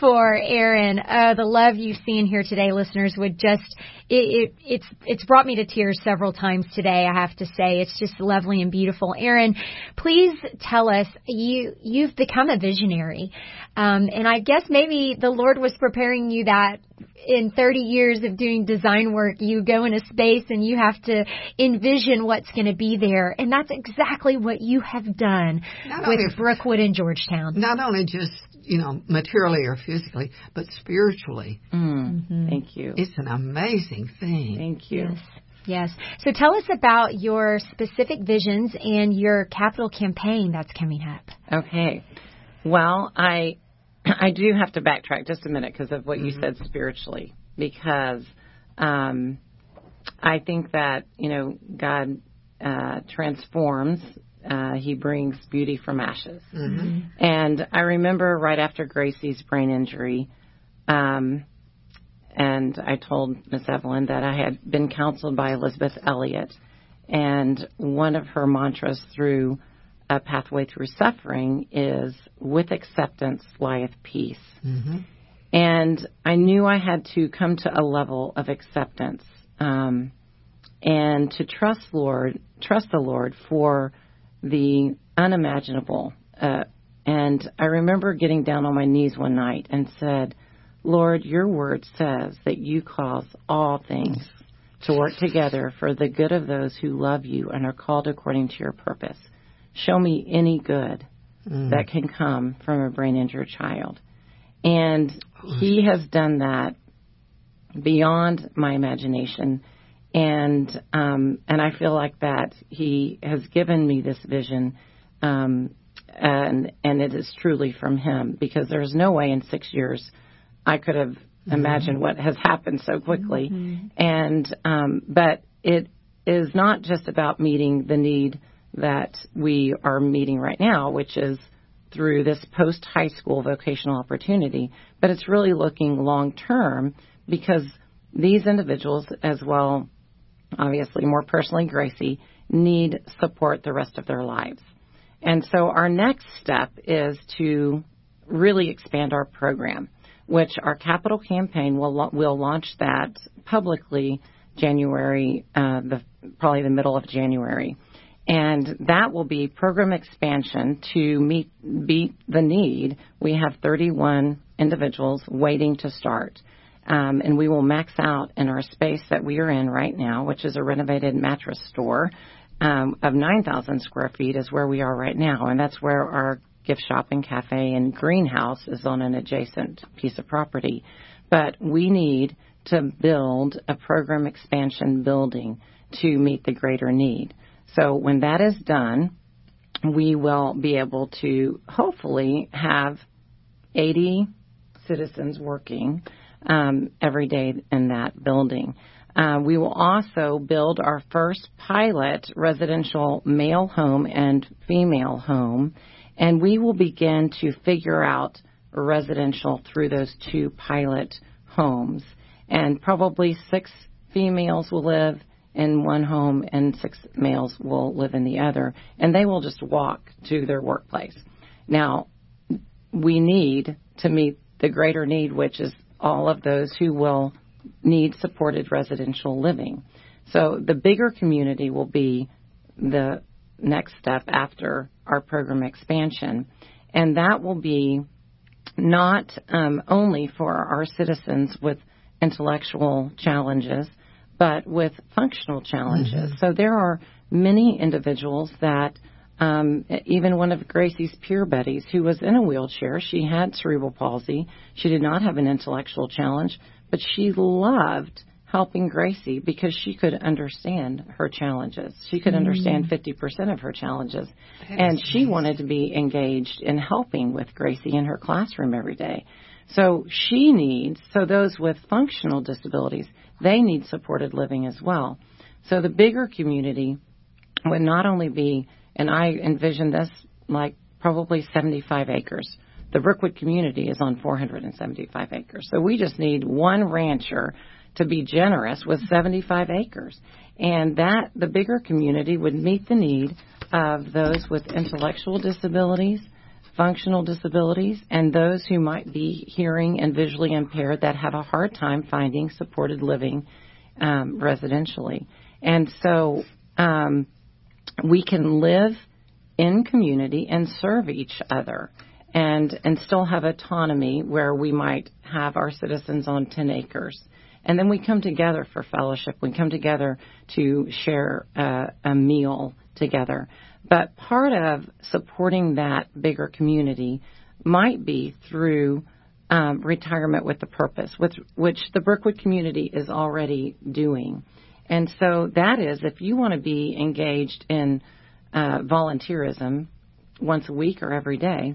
for Erin. Uh, the love you've seen here today, listeners, would just it, it, it's it's brought me to tears several times today. I have to say, it's just lovely and beautiful. Erin, please tell us you you've become a visionary, um, and I guess maybe the Lord was preparing you that in 30 years of doing design work, you go in a space and you have to envision what's going to be there. And that's exactly what you have done Not with only- Brookwood in Georgetown. Not only just, you know, materially or physically, but spiritually. Mm, Thank you. It's an amazing thing. Thank you. Yes. Yes. So tell us about your specific visions and your capital campaign that's coming up. Okay. Well, I I do have to backtrack just a minute because of what you Mm-hmm. said spiritually, because um, I think that you know God uh, transforms. Uh, he brings beauty from ashes. Mm-hmm. And I remember right after Gracie's brain injury, um, and I told Miss Evelyn that I had been counseled by Elisabeth Elliot, and one of her mantras through a pathway through suffering is "With acceptance lieth peace." Mm-hmm. And I knew I had to come to a level of acceptance um, and to trust Lord, trust the Lord for the unimaginable. Uh, and I remember getting down on my knees one night and said, Lord, your word says that you cause all things to work together for the good of those who love you and are called according to your purpose. Show me any good Mm. that can come from a brain injured child. And he has done that beyond my imagination. And um, and I feel like that he has given me this vision, um, and and it is truly from him because there is no way in six years I could have imagined what has happened so quickly. And um, but it is not just about meeting the need that we are meeting right now, which is through this post high school vocational opportunity, but it's really looking long term because these individuals, as well, obviously more personally Gracie, need support the rest of their lives. And so our next step is to really expand our program, which our capital campaign will will launch that publicly January, uh, the probably the middle of January and that will be program expansion to meet meet the need. We have 31 individuals waiting to start, um, and we will max out in our space that we are in right now, which is a renovated mattress store um, of 9,000 square feet, is where we are right now, and that's where our gift shop and cafe and greenhouse is on an adjacent piece of property. But we need to build a program expansion building to meet the greater need. So when that is done, we will be able to hopefully have 80 citizens working um, every day in that building. Uh, we will also build our first pilot residential male home and female home, and we will begin to figure out residential through those two pilot homes. And probably six females will live in one home and six males will live in the other, and they will just walk to their workplace. Now, we need to meet the greater need, which is all of those who will need supported residential living. So the bigger community will be the next step after our program expansion, and that will be not um, only for our citizens with intellectual challenges, but with functional challenges. So there are many individuals that, um, even one of Gracie's peer buddies who was in a wheelchair, she had cerebral palsy. She did not have an intellectual challenge, but she loved helping Gracie because she could understand her challenges. She could understand 50% of her challenges. That And she nice. wanted to be engaged in helping with Gracie in her classroom every day. So she needs, so those with functional disabilities, they need supported living as well. So the bigger community would not only be, and I envision this like probably 75 acres. The Brookwood community is on 475 acres. So we just need one rancher to be generous with 75 acres. And that, the bigger community would meet the need of those with intellectual disabilities, functional disabilities, and those who might be hearing and visually impaired that have a hard time finding supported living um, residentially. And so um, we can live in community and serve each other and and still have autonomy where we might have our citizens on 10 acres and then we come together for fellowship. We come together to share a, a meal together. But part of supporting that bigger community might be through um, retirement with a purpose, which, which the Brookwood community is already doing. And so that is, if you want to be engaged in uh, volunteerism once a week or every day,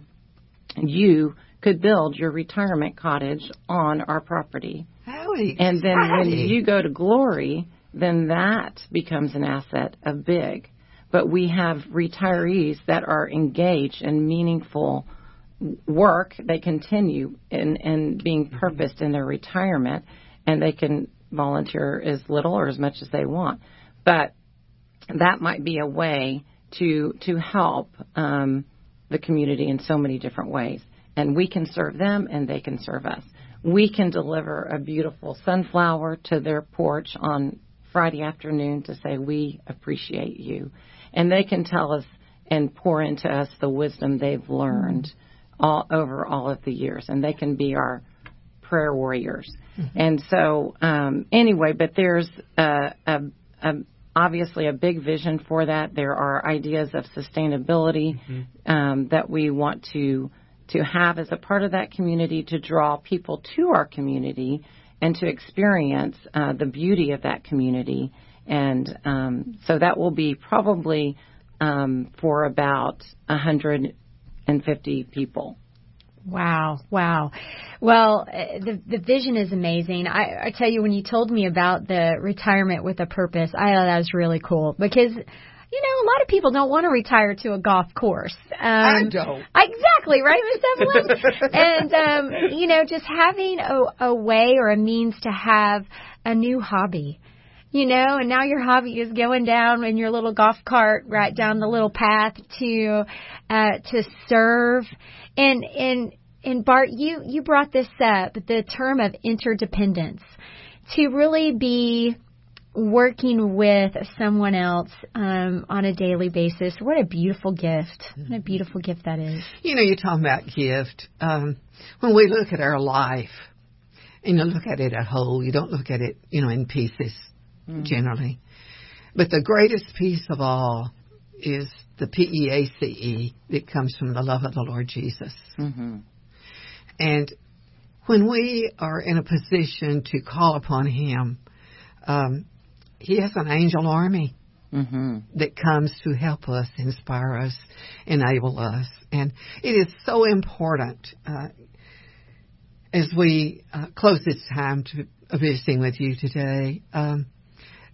you could build your retirement cottage on our property. And then when you go to Glory, then that becomes an asset of big. But we have retirees that are engaged in meaningful work. They continue in, in being purposed in their retirement, and they can volunteer as little or as much as they want. But that might be a way to to help um, the community in so many different ways, and we can serve them, and they can serve us we can deliver a beautiful sunflower to their porch on Friday afternoon to say, We appreciate you. And they can tell us and pour into us the wisdom they've learned all over all of the years. And they can be our prayer warriors. Mm-hmm. And so, um, anyway, but there's a, a, a obviously a big vision for that. There are ideas of sustainability mm-hmm. um, that we want to to have as a part of that community to draw people to our community and to experience uh, the beauty of that community. And um, so that will be probably um, for about 150 people. Wow, wow. Well, uh, the the vision is amazing. I, I tell you, when you told me about the retirement with a purpose, I thought that was really cool because you know, a lot of people don't want to retire to a golf course. Um, I don't. Exactly, right, Miss Evelyn? and, um, you know, just having a, a way or a means to have a new hobby. You know, and now your hobby is going down in your little golf cart right down the little path to uh to serve and and and Bart you you brought this up the term of interdependence to really be working with someone else um, on a daily basis. What a beautiful gift. What a beautiful gift that is. You know, you're talking about gift. Um, when we look at our life, and you look at it at whole, you don't look at it, you know, in pieces mm-hmm. generally. But the greatest piece of all is the P E A C E that comes from the love of the Lord Jesus. Mm-hmm. And when we are in a position to call upon Him, um, he has an angel army mm-hmm. that comes to help us, inspire us, enable us, and it is so important uh, as we uh, close this time to visiting with you today. Um,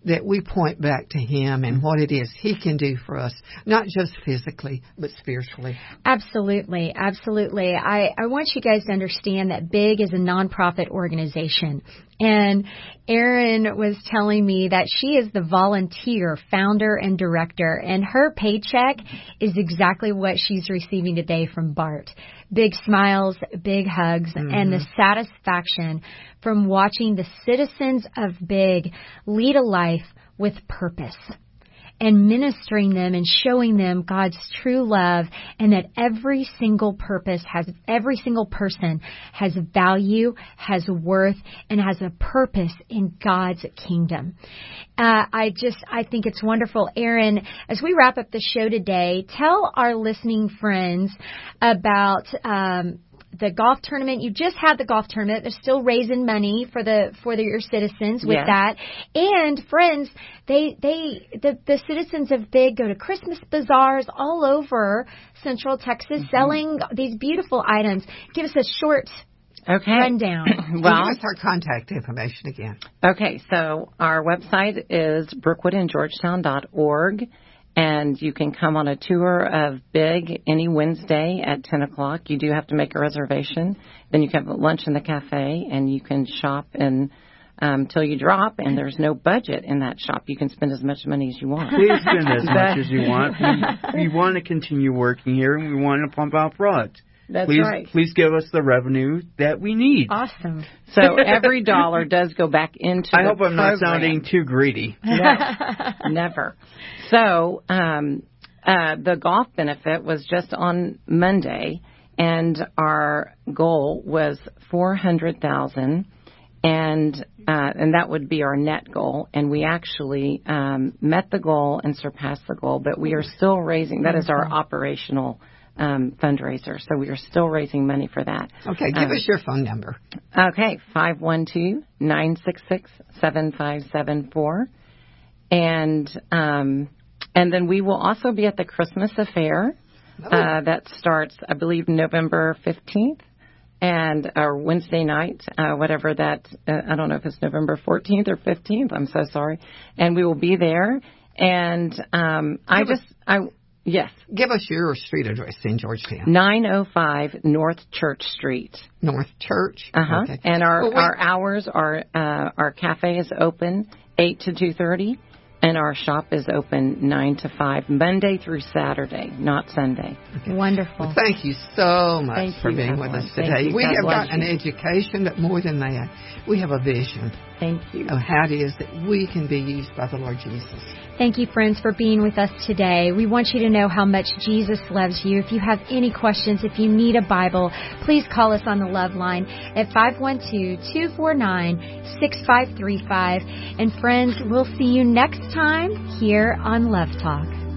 that we point back to Him and mm-hmm. what it is He can do for us, not just physically, but spiritually. Absolutely, absolutely. I, I want you guys to understand that BIG is a nonprofit organization. And Erin was telling me that she is the volunteer founder and director, and her paycheck is exactly what she's receiving today from Bart. Big smiles, big hugs, mm-hmm. and the satisfaction from watching the citizens of Big lead a life with purpose and ministering them and showing them God's true love and that every single purpose has, every single person has value, has worth, and has a purpose in God's kingdom. Uh, I just, I think it's wonderful. Erin, as we wrap up the show today, tell our listening friends about, um, the golf tournament. You just had the golf tournament. They're still raising money for the for the, your citizens with that. And friends, they they the the citizens of Big go to Christmas bazaars all over Central Texas mm-hmm. selling these beautiful items. Give us a short Okay. rundown. well, give us our contact information again. Okay, so our website is brookwoodandgeorgetown.org, and you can come on a tour of Big any Wednesday at 10 o'clock. You do have to make a reservation. Then you can have lunch in the cafe, and you can shop and um, till you drop, and there's no budget in that shop. You can spend as much money as you want. Please spend as much as you want. We, we want to continue working here, and we want to pump out product. That's please, right. Please give us the revenue that we need. Awesome. So every dollar does go back into. I hope I'm not sounding too greedy. No, never. So um, uh, the golf benefit was just on Monday, and our goal was four hundred thousand, and uh, and that would be our net goal. And we actually um, met the goal and surpassed the goal, but we are still raising. That is our operational. Um, fundraiser, so we are still raising money for that. Okay, give Um, us your phone number. Okay, five one two nine six six seven five seven four, and um, and then we will also be at the Christmas affair uh, that starts, I believe, November fifteenth, and or Wednesday night, uh, whatever that. Uh, I don't know if it's November fourteenth or fifteenth. I'm so sorry, and we will be there. And um, I just I yes. Give us your street address in Georgetown. 905 North Church Street. North Church. Uh huh. Okay. And our Well, our hours are uh, our cafe is open eight to two thirty, and our shop is open nine to five Monday through Saturday, not Sunday. Wonderful. Thank you so much Thank for you, being with Evelyn. us today. you. We God have bless got an education, but more than that, we have a vision Thank you. of how it is that we can be used by the Lord Jesus. Thank you, friends, for being with us today. We want you to know how much Jesus loves you. If you have any questions, if you need a Bible, please call us on the Love Line at 512-249-6535. And friends, we'll see you next time here on Love Talk.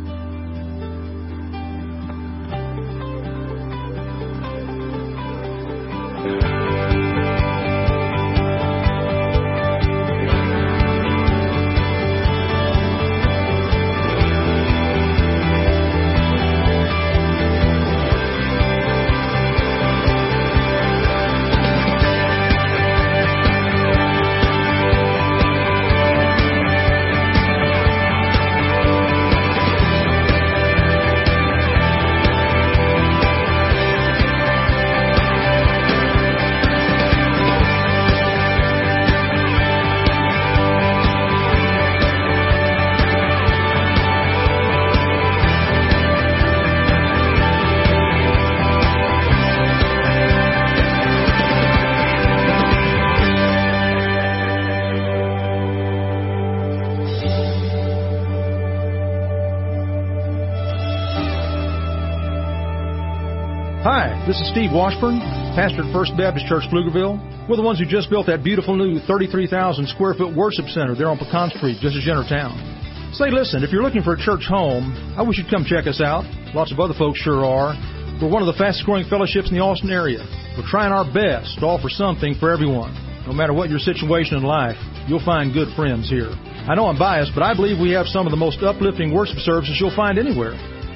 Is Steve Washburn, pastor at First Baptist Church, Pflugerville. We're the ones who just built that beautiful new 33,000 square foot worship center there on Pecan Street, just as you town. Say, listen, if you're looking for a church home, I wish you'd come check us out. Lots of other folks sure are. We're one of the fastest growing fellowships in the Austin area. We're trying our best to offer something for everyone. No matter what your situation in life, you'll find good friends here. I know I'm biased, but I believe we have some of the most uplifting worship services you'll find anywhere.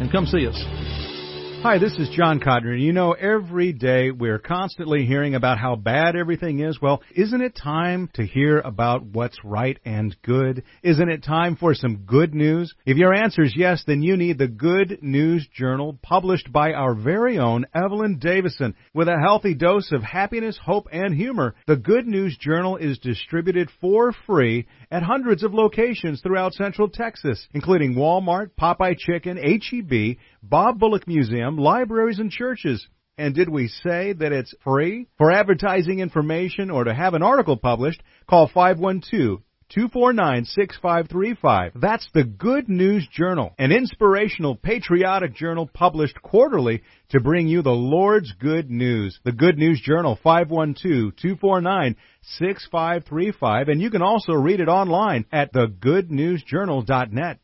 and come see us. Hi, this is John Codner. You know, every day we're constantly hearing about how bad everything is. Well, isn't it time to hear about what's right and good? Isn't it time for some good news? If your answer is yes, then you need the Good News Journal published by our very own Evelyn Davison. With a healthy dose of happiness, hope, and humor, the Good News Journal is distributed for free at hundreds of locations throughout Central Texas, including Walmart, Popeye Chicken, HEB, Bob Bullock Museum, libraries, and churches. And did we say that it's free? For advertising information or to have an article published, call 249-6535. That's the Good News Journal, an inspirational patriotic journal published quarterly to bring you the Lord's good news. The Good News Journal, 512-249-6535, and you can also read it online at thegoodnewsjournal.net.